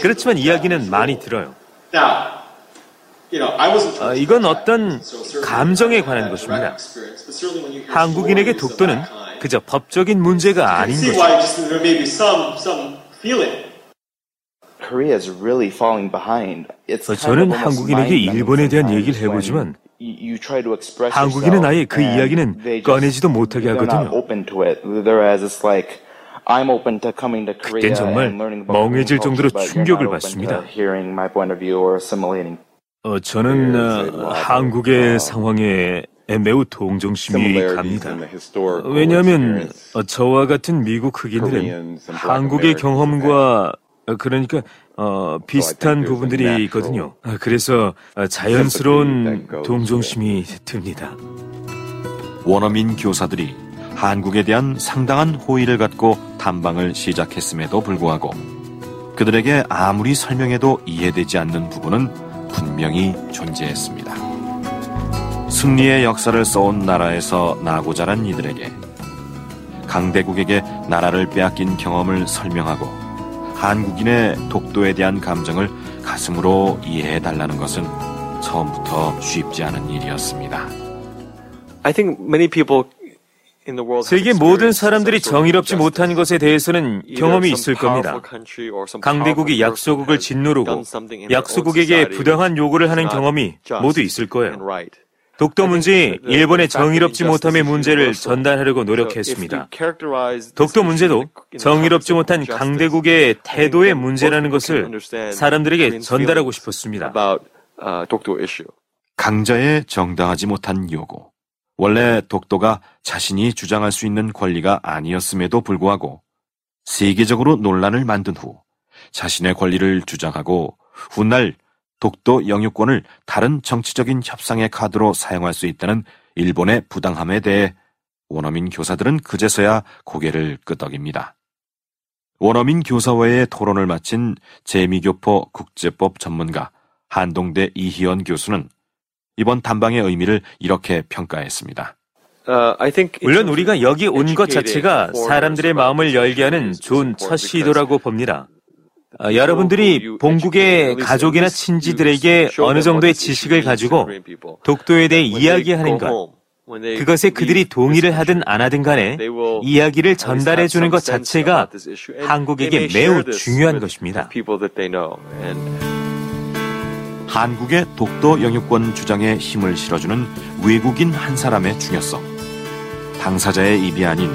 그렇지만 이야기는 많이 들어요. 어, 이건 어떤 감정에 관한 것입니다. 한국인에게 독도는 그저 법적인 문제가 아닌 것입니다. 어, 저는 한국인에게 일본에 대한 얘기를 해보지만 한국인은 아예 그 이야기는 꺼내지도 못하게 하거든요. 그땐 정말 멍해질 정도로 충격을 받습니다. 어, 저는 어, 한국의 상황에 매우 동정심이 갑니다. 왜냐하면 어, 저와 같은 미국 흑인들은 한국의 경험과 어, 그러니까 어, 비슷한 부분들이 있거든요. 아, 그래서 자연스러운 동정심이 듭니다. 원어민 교사들이 한국에 대한 상당한 호의를 갖고 탐방을 시작했음에도 불구하고 그들에게 아무리 설명해도 이해되지 않는 부분은 분명히 존재했습니다. 승리의 역사를 써온 나라에서 나고 자란 이들에게 강대국에게 나라를 빼앗긴 경험을 설명하고 한국인의 독도에 대한 감정을 가슴으로 이해해 달라는 것은 처음부터 쉽지 않은 일이었습니다. 세계 모든 사람들이 정의롭지 못한 것에 대해서는 경험이 있을 겁니다. 강대국이 약소국을 짓누르고 약소국에게 부당한 요구를 하는 경험이 모두 있을 거예요. 독도 문제 일본의 정의롭지 못함의 문제를 전달하려고 노력했습니다. 독도 문제도 정의롭지 못한 강대국의 태도의 문제라는 것을 사람들에게 전달하고 싶었습니다. 강자의 정당하지 못한 요구. 원래 독도가 자신이 주장할 수 있는 권리가 아니었음에도 불구하고 세계적으로 논란을 만든 후 자신의 권리를 주장하고 훗날 독도 영유권을 다른 정치적인 협상의 카드로 사용할 수 있다는 일본의 부당함에 대해 원어민 교사들은 그제서야 고개를 끄덕입니다. 원어민 교사와의 토론을 마친 재미교포 국제법 전문가 한동대 이희연 교수는 이번 담방의 의미를 이렇게 평가했습니다. Uh, 물론 우리가 여기 온 것 자체가 사람들의 마음을 열게 하는 좋은 첫 시도라고 봅니다. 어, 여러분들이 본국의 가족이나 친지들에게 어느 정도의 지식을 가지고 독도에 대해 이야기하는 것, 그것에 그들이 동의를 하든 안 하든 간에 이야기를 전달해 주는 것 자체가 한국에게 매우 중요한 것입니다. 한국의 독도 영유권 주장에 힘을 실어주는 외국인 한 사람의 중요성. 당사자의 입이 아닌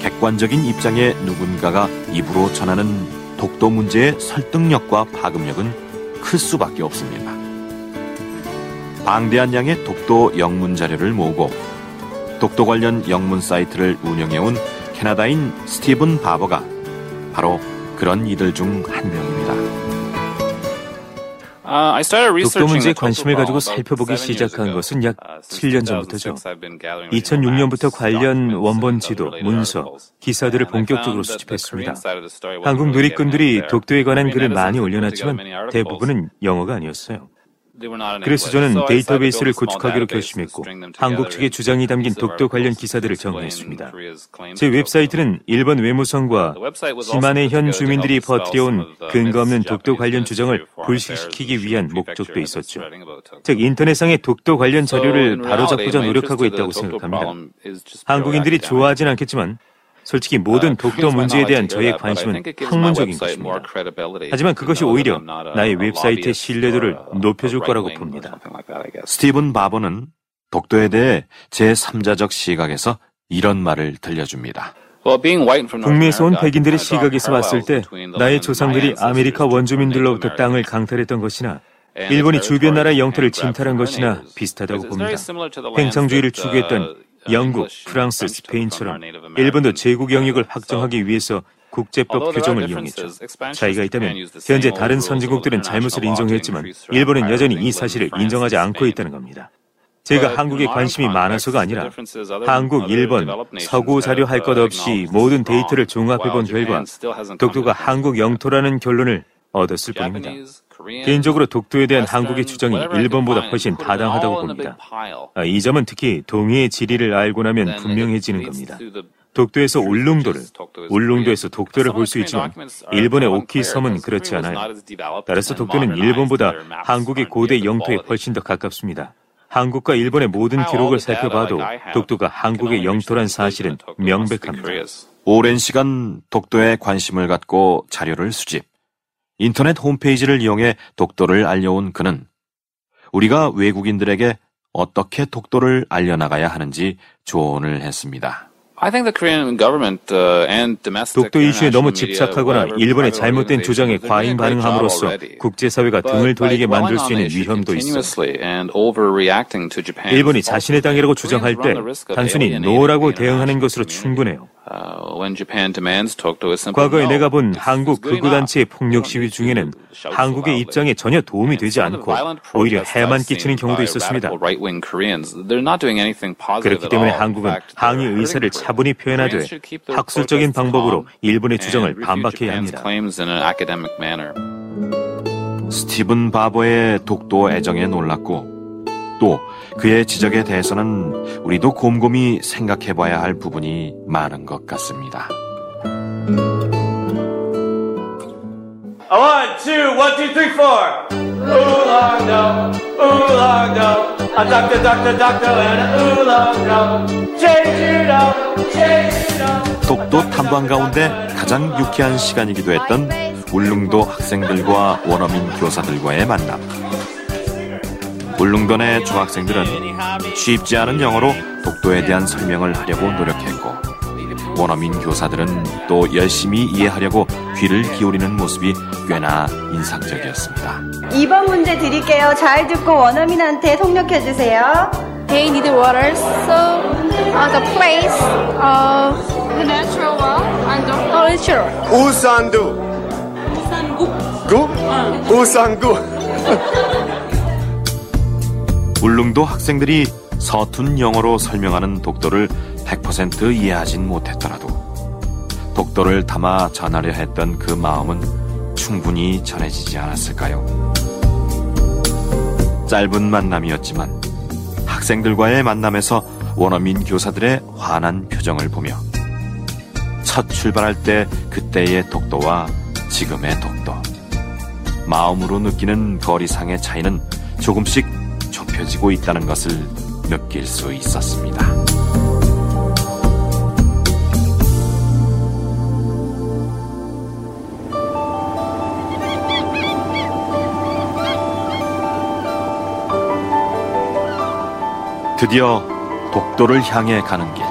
객관적인 입장의 누군가가 입으로 전하는 독도 문제의 설득력과 파급력은 클 수밖에 없습니다. 방대한 양의 독도 영문 자료를 모으고 독도 관련 영문 사이트를 운영해온 캐나다인 스티븐 바버가 바로 그런 이들 중 한 명입니다. 독도 문제에 관심을 가지고 살펴보기 시작한 것은 약 7년 전부터죠. 2006년부터 관련 원본 지도, 문서, 기사들을 본격적으로 수집했습니다. 한국 누리꾼들이 독도에 관한 글을 많이 올려놨지만 대부분은 영어가 아니었어요. 그래서 저는 데이터베이스를 구축하기로 결심했고 한국 측의 주장이 담긴 독도 관련 기사들을 정리했습니다. 제 웹사이트는 일본 외무성과 시만의 현 주민들이 버티려온 근거 없는 독도 관련 주장을 불식시키기 위한 목적도 있었죠. 즉 인터넷상의 독도 관련 자료를 바로잡고자 노력하고 있다고 생각합니다. 한국인들이 좋아하진 않겠지만 솔직히 모든 독도 문제에 대한 저의 관심은 학문적인 것입니다. 하지만 그것이 오히려 나의 웹사이트의 신뢰도를 높여줄 거라고 봅니다. 스티븐 바버는 독도에 대해 제3자적 시각에서 이런 말을 들려줍니다. 북미에서 온 백인들의 시각에서 봤을 때 나의 조상들이 아메리카 원주민들로부터 땅을 강탈했던 것이나 일본이 주변 나라의 영토를 침탈한 것이나 비슷하다고 봅니다. 팽창주의를 추구했던 영국, 프랑스, 스페인처럼 일본도 제국 영역을 확정하기 위해서 국제법 규정을 이용했죠. 차이가 있다면 현재 다른 선진국들은 잘못을 인정했지만 일본은 여전히 이 사실을 인정하지 않고 있다는 겁니다. 제가 한국에 관심이 많아서가 아니라 한국, 일본, 서구 자료 할 것 없이 모든 데이터를 종합해 본 결과 독도가 한국 영토라는 결론을 얻었을 뿐입니다. 개인적으로 독도에 대한 한국의 주장이 일본보다 훨씬 타당하다고 봅니다. 아, 이 점은 특히 동해의 지리를 알고 나면 분명해지는 겁니다. 독도에서 울릉도를, 울릉도에서 독도를 볼 수 있지만 일본의 오키 섬은 그렇지 않아요. 따라서 독도는 일본보다 한국의 고대 영토에 훨씬 더 가깝습니다. 한국과 일본의 모든 기록을 살펴봐도 독도가 한국의 영토란 사실은 명백합니다. 오랜 시간 독도에 관심을 갖고 자료를 수집, 인터넷 홈페이지를 이용해 독도를 알려온 그는 우리가 외국인들에게 어떻게 독도를 알려나가야 하는지 조언을 했습니다. 독도 이슈에 너무 집착하거나 일본의 잘못된 주장에 과잉 반응함으로써 국제사회가 등을 돌리게 만들 수 있는 위험도 있어. 일본이 자신의 땅이라고 주장할 때 단순히 No라고 대응하는 것으로 충분해요. 과거에 내가 본 한국 극우단체의 폭력 시위 중에는 한국의 입장에 전혀 도움이 되지 않고 오히려 해만 끼치는 경우도 있었습니다. 그렇기 때문에 한국은 항의 의사를 차분히 표현하되 학술적인 방법으로 일본의 주장을 반박해야 합니다. 스티븐 바버의 독도 애정에 놀랐고 또 그의 지적에 대해서는 우리도 곰곰이 생각해 봐야 할 부분이 많은 것 같습니다. One, two, one, two, three, four. Oolong no, oolong no. A doctor, doctor, doctor, and a oolong no. Change it up, change it up. 독도 탐방 가운데 가장 유쾌한 시간이기도 했던 울릉도 학생들과 원어민 교사들과의 만남. 울릉도 내 중학생들은 쉽지 않은 영어로 독도에 대한 설명을 하려고 노력했고 원어민 교사들은 또 열심히 이해하려고 귀를 기울이는 모습이 꽤나 인상적이었습니다. 2번 문제 드릴게요. 잘 듣고 원어민한테 통역해 주세요. They need water, so uh, the place, uh, the natural well, and the culture. 우산두. 우산국. 구? 우산구. 울릉도 학생들이 서툰 영어로 설명하는 독도를 100% 이해하진 못했더라도 독도를 담아 전하려 했던 그 마음은 충분히 전해지지 않았을까요? 짧은 만남이었지만 학생들과의 만남에서 원어민 교사들의 환한 표정을 보며 첫 출발할 때 그때의 독도와 지금의 독도 마음으로 느끼는 거리상의 차이는 조금씩 좁혀지고 있다는 것을 느낄 수 있었습니다. 드디어 독도를 향해 가는 길.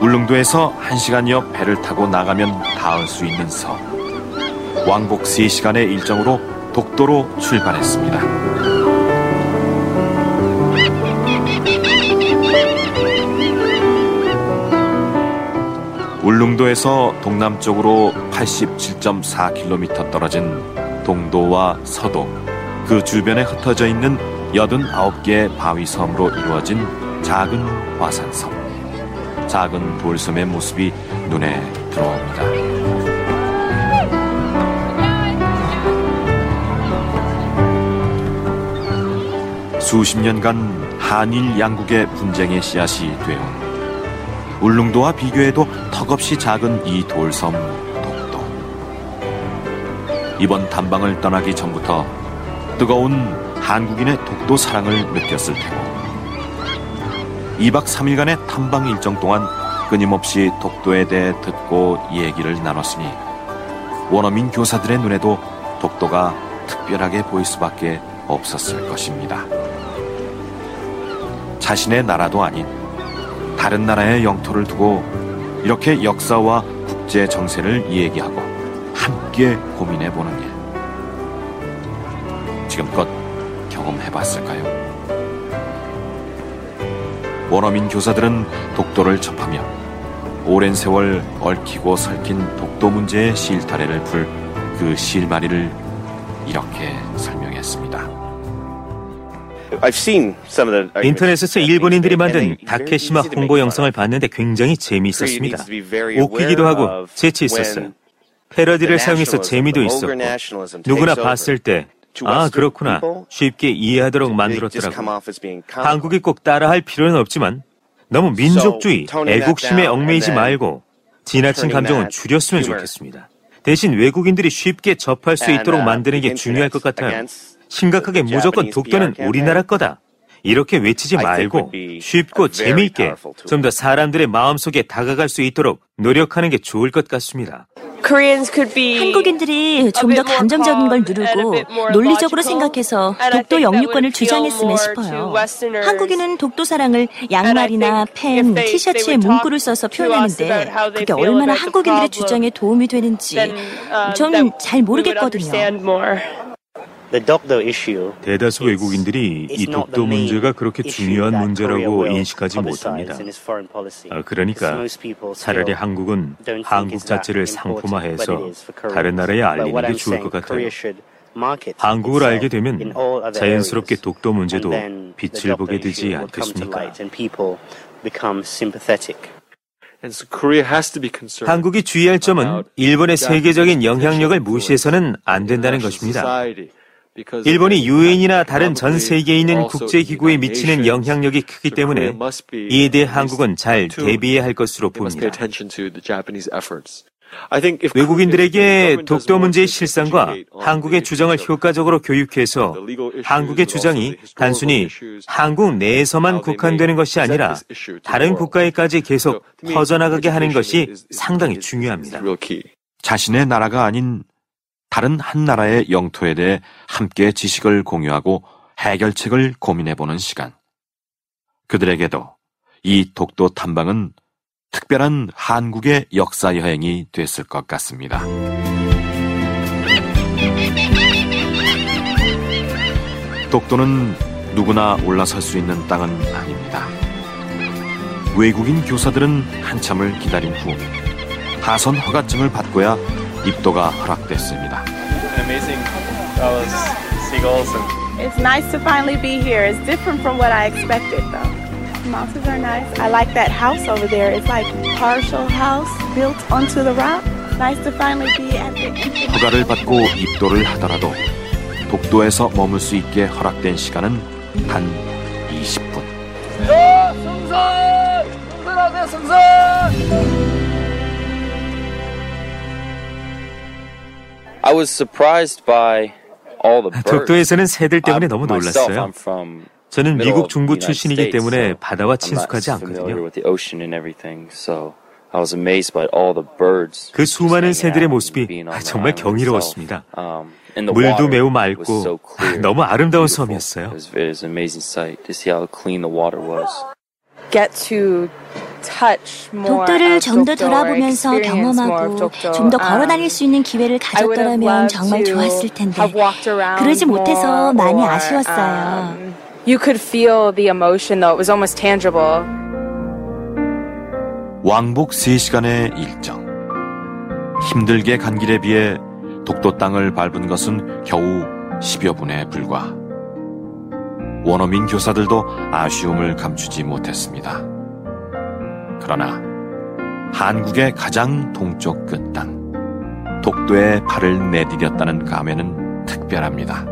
울릉도에서 1시간여 배를 타고 나가면 닿을 수 있는 섬. 왕복 3시간의 일정으로 독도로 출발했습니다. 울릉도에서 동남쪽으로 87.4km 떨어진 동도와 서도, 그 주변에 흩어져 있는 89개의 바위섬으로 이루어진 작은 화산섬. 작은 돌섬의 모습이 눈에 들어옵니다. 수십 년간 한일 양국의 분쟁의 씨앗이 되어 울릉도와 비교해도 턱없이 작은 이 돌섬 독도. 이번 탐방을 떠나기 전부터 뜨거운 한국인의 독도 사랑을 느꼈을 테고 2박 3일간의 탐방 일정 동안 끊임없이 독도에 대해 듣고 얘기를 나눴으니 원어민 교사들의 눈에도 독도가 특별하게 보일 수밖에 없었을 것입니다. 자신의 나라도 아닌 다른 나라의 영토를 두고 이렇게 역사와 국제 정세를 얘기하고 함께 고민해 보는 일. 지금껏 경험해 봤을까요? 원어민 교사들은 독도를 접하며 오랜 세월 얽히고 설킨 독도 문제의 실타래를 풀 그 실마리를 이렇게 설명했습니다. 인터넷에서 일본인들이 만든 다케시마 홍보 영상을 봤는데 굉장히 재미있었습니다. 웃기기도 하고 재치 있었어요. 패러디를 사용해서 재미도 있었고 누구나 봤을 때 아, 그렇구나. 쉽게 이해하도록 만들었더라고. 한국이 꼭 따라할 필요는 없지만 너무 민족주의, 애국심에 얽매이지 말고 지나친 감정은 줄였으면 좋겠습니다. 대신 외국인들이 쉽게 접할 수 있도록 만드는 게 중요할 것 같아요. 심각하게 무조건 독도는 우리나라 거다. 이렇게 외치지 말고 쉽고 재미있게 좀 더 사람들의 마음속에 다가갈 수 있도록 노력하는 게 좋을 것 같습니다. 한국인들이 좀 더 감정적인 걸 누르고 논리적으로 생각해서 독도 영유권을 주장했으면 싶어요. 한국인은 독도 사랑을 양말이나 펜, 티셔츠에 문구를 써서 표현하는데 그게 얼마나 한국인들의 주장에 도움이 되는지 저는 잘 모르겠거든요. 대다수 외국인들이 이 독도 문제가 그렇게 중요한 문제라고 인식하지 못합니다. 아, 그러니까 차라리 한국은 한국 자체를 상품화해서 다른 나라에 알리는 게 좋을 것 같아요. 한국을 알게 되면 자연스럽게 독도 문제도 빛을 보게 되지 않겠습니까? 한국이 주의할 점은 일본의 세계적인 영향력을 무시해서는 안 된다는 것입니다. 일본이 유엔이나 다른 전 세계에 있는 국제기구에 미치는 영향력이 크기 때문에 이에 대해 한국은 잘 대비해야 할 것으로 봅니다. 외국인들에게 독도 문제의 실상과 한국의 주장을 효과적으로 교육해서 한국의 주장이 단순히 한국 내에서만 국한되는 것이 아니라 다른 국가에까지 계속 퍼져나가게 하는 것이 상당히 중요합니다. 자신의 나라가 아닌 다른 한 나라의 영토에 대해 함께 지식을 공유하고 해결책을 고민해보는 시간. 그들에게도 이 독도 탐방은 특별한 한국의 역사 여행이 됐을 것 같습니다. 독도는 누구나 올라설 수 있는 땅은 아닙니다. 외국인 교사들은 한참을 기다린 후 하선 허가증을 받고야 입도가 허락됐습니다. It's nice to finally be here. It's different from what I expected though. The mountains are nice. I like that house over there. It's like partial house built onto the rock. Nice to finally be at the 허가를 받고 입도를 하더라도 독도에서 머물 수 있게 허락된 시간은 단 20분. 승선! 승선하세요, 승선! 독도에서는 새들 때문에 너무 놀랐어요. 저는 미국 중부 출신이기 때문에 바다와 친숙하지 않거든요. 그 수많은 새들의 모습이 정말 경이로웠습니다. 물도 매우 맑고 너무 아름다운 섬이었어요. 독도를 좀 더 돌아보면서 경험하고 좀 더 걸어 다닐 수 있는 기회를 가졌더라면 정말 좋았을 텐데 그러지 못해서 많이 아쉬웠어요. You could feel the emotion though. It was almost tangible. 왕복 3시간의 일정. 힘들게 간 길에 비해 독도 땅을 밟은 것은 겨우 10여 분에 불과. 원어민 교사들도 아쉬움을 감추지 못했습니다. 그러나 한국의 가장 동쪽 끝 땅, 독도에 발을 내디뎠다는 감회는 특별합니다.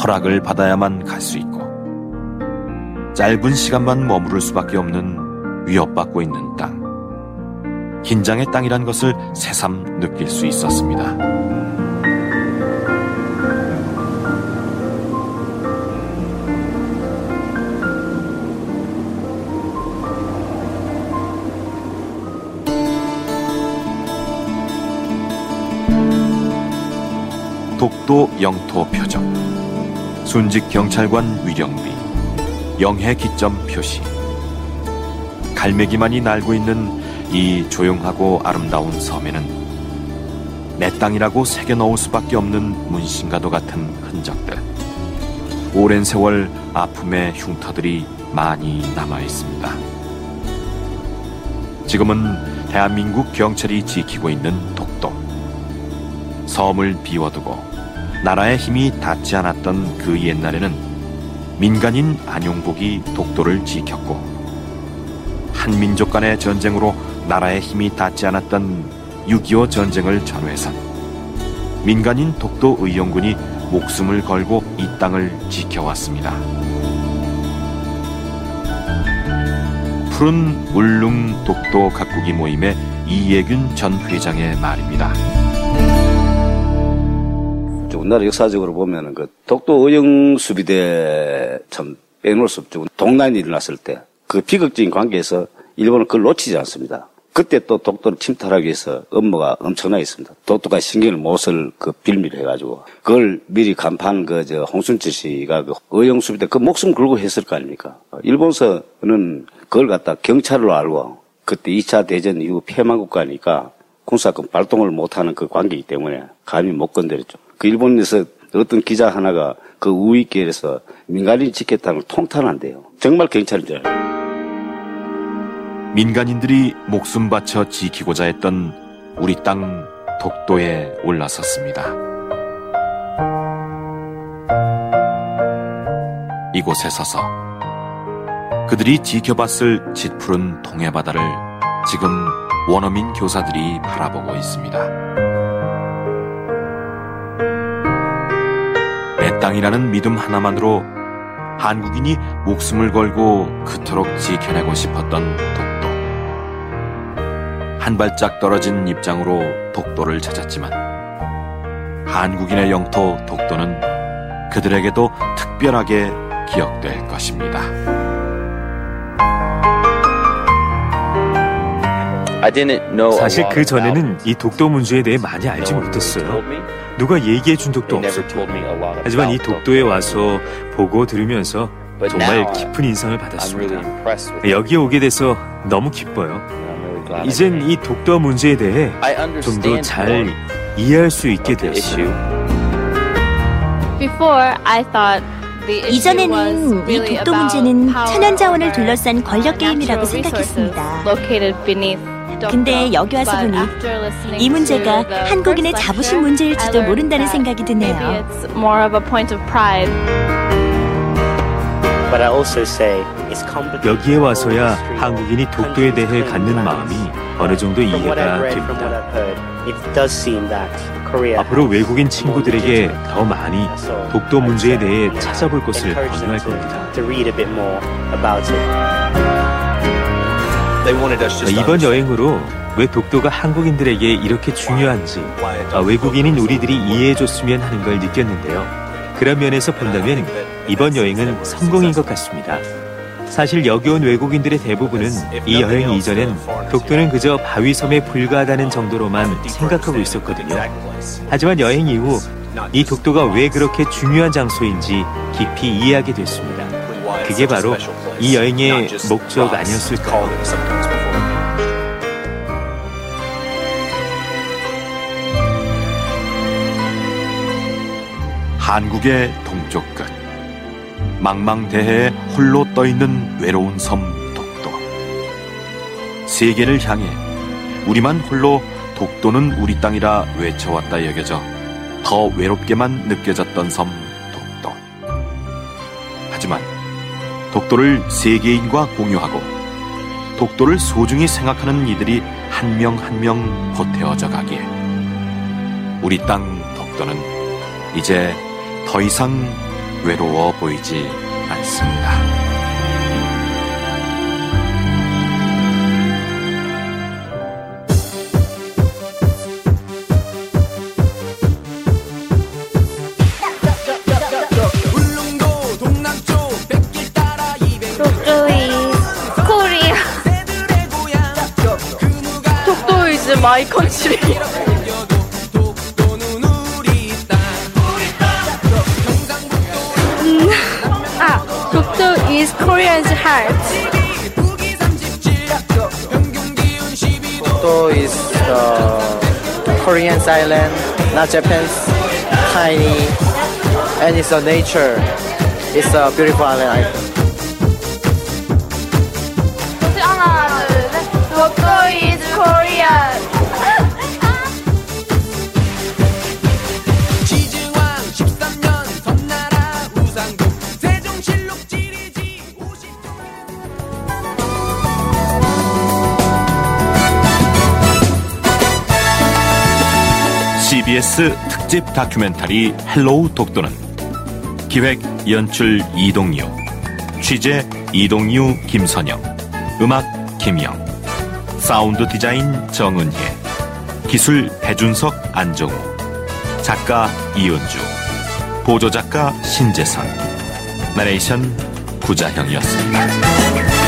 허락을 받아야만 갈 수 있고, 짧은 시간만 머무를 수밖에 없는 위협받고 있는 땅. 긴장의 땅이란 것을 새삼 느낄 수 있었습니다. 독도 영토 표적, 순직 경찰관 위령비, 영해 기점 표시. 갈매기만이 날고 있는 이 조용하고 아름다운 섬에는 내 땅이라고 새겨 넣을 수밖에 없는 문신과도 같은 흔적들. 오랜 세월 아픔의 흉터들이 많이 남아 있습니다. 지금은 대한민국 경찰이 지키고 있는 독도. 섬을 비워두고 나라의 힘이 닿지 않았던 그 옛날에는 민간인 안용복이 독도를 지켰고 한민족 간의 전쟁으로 나라의 힘이 닿지 않았던 6.25 전쟁을 전후해선 민간인 독도 의용군이 목숨을 걸고 이 땅을 지켜왔습니다. 푸른 울릉 독도 각국이 모임의 이예균 전 회장의 말입니다. 우리나라 역사적으로 보면은 그 독도 의용 수비대 참 빼놓을 수 없죠. 동난이 일어났을 때 그 비극적인 관계에서 일본은 그걸 놓치지 않습니다. 그때 또 독도를 침탈하기 위해서 업무가 엄청나게 있습니다. 독도가 신경을 못쓸 그 빌미를 해가지고 그걸 미리 간판 그 저 홍순철 씨가 그 의용 수비 때그 목숨 걸고 했을 거 아닙니까? 일본서는 그걸 갖다 경찰로 알고 그때 2차 대전 이후 폐망국가니까 군사권 발동을 못하는 그 관계이기 때문에 감히 못 건드렸죠. 그 일본에서 어떤 기자 하나가 그 우익계에서 민간인 지켰다는 걸 통탄한대요. 정말 알아요. 민간인들이 목숨 바쳐 지키고자 했던 우리 땅 독도에 올라섰습니다. 이곳에 서서 그들이 지켜봤을 짙푸른 동해바다를 지금 원어민 교사들이 바라보고 있습니다. 땅이라는 믿음 하나만으로 한국인이 목숨을 걸고 그토록 지켜내고 싶었던 독도. 한 발짝 떨어진 입장으로 독도를 찾았지만 한국인의 영토 독도는 그들에게도 특별하게 기억될 것입니다. 사실 그 전에는 이 독도 문제에 대해 많이 알지 못했어요. 누가 얘기해 준 적도 없었고. 하지만 이 독도에 와서 보고 들으면서 정말 깊은 인상을 받았습니다. 여기에 오게 돼서 너무 기뻐요. 이젠 이 독도 문제에 대해 좀 더 잘 이해할 수 있게 되었어요. 이전에는 이 독도 문제는 천연자원을 둘러싼 권력 게임이라고 생각했습니다. 근데 여기 와서 보니 이 문제가 한국인의 자부심 문제일지도 모른다는 생각이 드네요. 여기에 와서야 한국인이 독도에 대해 갖는 마음이 어느 정도 이해가 됩니다. 앞으로 외국인 친구들에게 더 많이 독도 문제에 대해 찾아볼 것을 권유할 겁니다. 이번 여행으로 왜 독도가 한국인들에게 이렇게 중요한지 외국인인 우리들이 이해해줬으면 하는 걸 느꼈는데요. 그런 면에서 본다면 이번 여행은 성공인 것 같습니다. 사실 여기 온 외국인들의 대부분은 이 여행 이전엔 독도는 그저 바위섬에 불과하다는 정도로만 생각하고 있었거든요. 하지만 여행 이후 이 독도가 왜 그렇게 중요한 장소인지 깊이 이해하게 됐습니다. 그게 바로 이 여행의 목적 아니었을까요? 한국의 동쪽 끝 망망대해에 홀로 떠있는 외로운 섬 독도 세계를 향해 우리만 홀로 독도는 우리 땅이라 외쳐왔다 여겨져 더 외롭게만 느껴졌던 섬 독도를 세계인과 공유하고 독도를 소중히 생각하는 이들이 한 명 한 명 보태어져 가기에 우리 땅 독도는 이제 더 이상 외로워 보이지 않습니다. 마이 컨트리. 음, 아, 독도 is Korean's heart. Dokdo is uh, Korean's island, not Japan's tiny, and it's a nature. It's a beautiful island. CBS 특집 다큐멘터리 Hello 독도는 기획 연출 이동유, 취재 이동유 김선영, 음악 김영, 사운드 디자인 정은혜, 기술 배준석 안정우, 작가 이은주, 보조작가 신재선, 나레이션 구자형이었습니다.